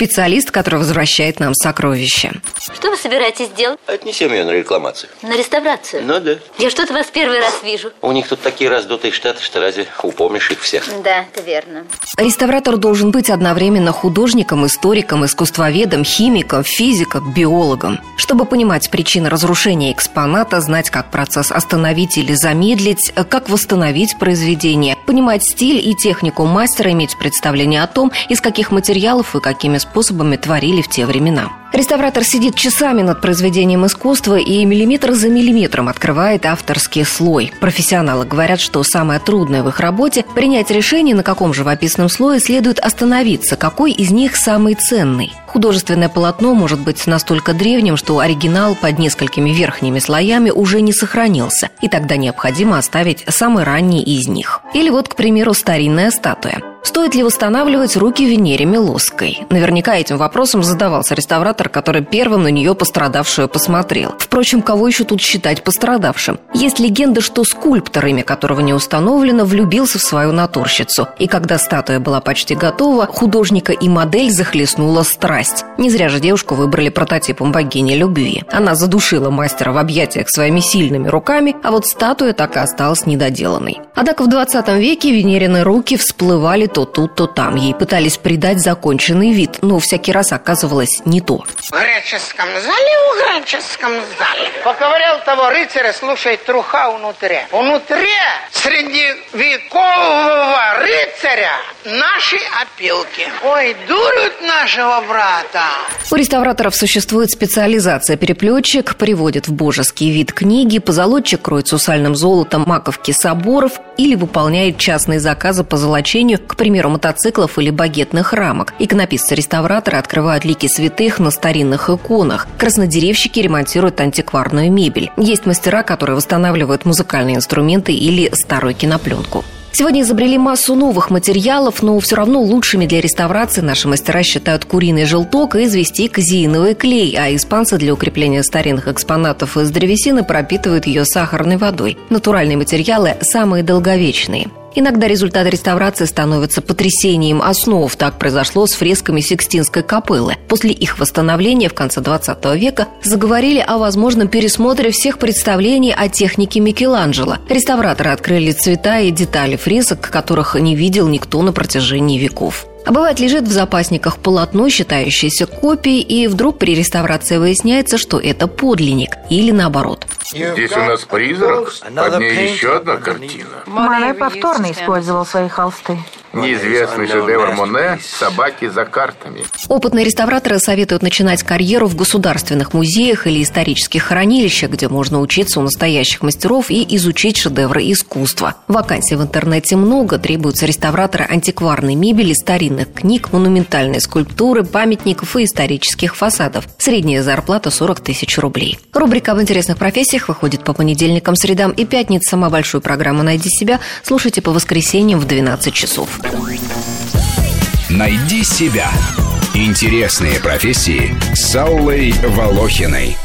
Специалист, который возвращает нам сокровища. Что вы собираетесь делать? Отнесем ее на рекламацию. На реставрацию? Ну да. Я что-то вас первый раз вижу. У них тут такие раздутые штаты, что разве упомнишь их всех? Да, это верно. Реставратор должен быть одновременно художником, историком, искусствоведом, химиком, физиком, биологом. Чтобы понимать причины разрушения экспоната, знать, как процесс остановить или замедлить, как восстановить произведение, понимать стиль и технику мастера, иметь представление о том, из каких материалов и какими способами творили в те времена. Реставратор сидит часами над произведением искусства и миллиметр за миллиметром открывает авторский слой. Профессионалы говорят, что самое трудное в их работе – принять решение, на каком живописном слое следует остановиться, какой из них самый ценный. Художественное полотно может быть настолько древним, что оригинал под несколькими верхними слоями уже не сохранился, и тогда необходимо оставить самый ранний из них. Или вот, к примеру, старинная статуя. Стоит ли восстанавливать руки Венере Милосской? Наверняка этим вопросом задавался реставратор, который первым на нее пострадавшую посмотрел. Впрочем, кого еще тут считать пострадавшим? Есть легенда, что скульптор, имя которого не установлено, влюбился в свою натурщицу. И когда статуя была почти готова, художника и модель захлестнула страсть. Не зря же девушку выбрали прототипом богини любви. Она задушила мастера в объятиях своими сильными руками, а вот статуя так и осталась недоделанной. Однако в 20 веке Венерины руки всплывали то тут, то там. Ей пытались придать законченный вид, но всякий раз оказывалось не то. В греческом зале, в греческом зале. Поковырял того рыцаря, слушай, труха внутри. Внутри средневекового рыцаря наши опилки. Ой, дурят нашего брата. У реставраторов существует специализация. Переплетчик приводит в божеский вид книги, позолотчик кроет сусальным золотом маковки соборов или выполняет частные заказы по золочению, к примеру, мотоциклов или багетных рамок. Иконописцы-реставраторы открывают лики святых на старинных иконах. Краснодеревщики ремонтируют антикварную мебель. Есть мастера, которые восстанавливают музыкальные инструменты или старую кинопленку. Сегодня изобрели массу новых материалов, но все равно лучшими для реставрации наши мастера считают куриный желток и извести казеиновый клей, а испанцы для укрепления старинных экспонатов из древесины пропитывают ее сахарной водой. Натуральные материалы самые долговечные. Иногда результат реставрации становится потрясением основ. Так произошло с фресками Сикстинской капеллы. После их восстановления в конце 20 века заговорили о возможном пересмотре всех представлений о технике Микеланджело. Реставраторы открыли цвета и детали фресок, которых не видел никто на протяжении веков. А бывает лежит в запасниках полотно, считающееся копией, и вдруг при реставрации выясняется, что это подлинник, или наоборот. Здесь у нас призрак, под ней еще одна картина. Мане повторно использовал свои холсты. Неизвестный шедевр Моне «Собаки за картами». Опытные реставраторы советуют начинать карьеру в государственных музеях или исторических хранилищах, где можно учиться у настоящих мастеров и изучить шедевры искусства. Вакансий в интернете много, требуются реставраторы антикварной мебели, старинных книг, монументальной скульптуры, памятников и исторических фасадов. Средняя зарплата 40 тысяч рублей. Рубрика об интересных профессиях выходит по понедельникам, средам и пятницам. Самую большую программу «Найди себя» слушайте по воскресеньям в 12 часов. Найди себя. Интересные профессии с Аллой Волохиной.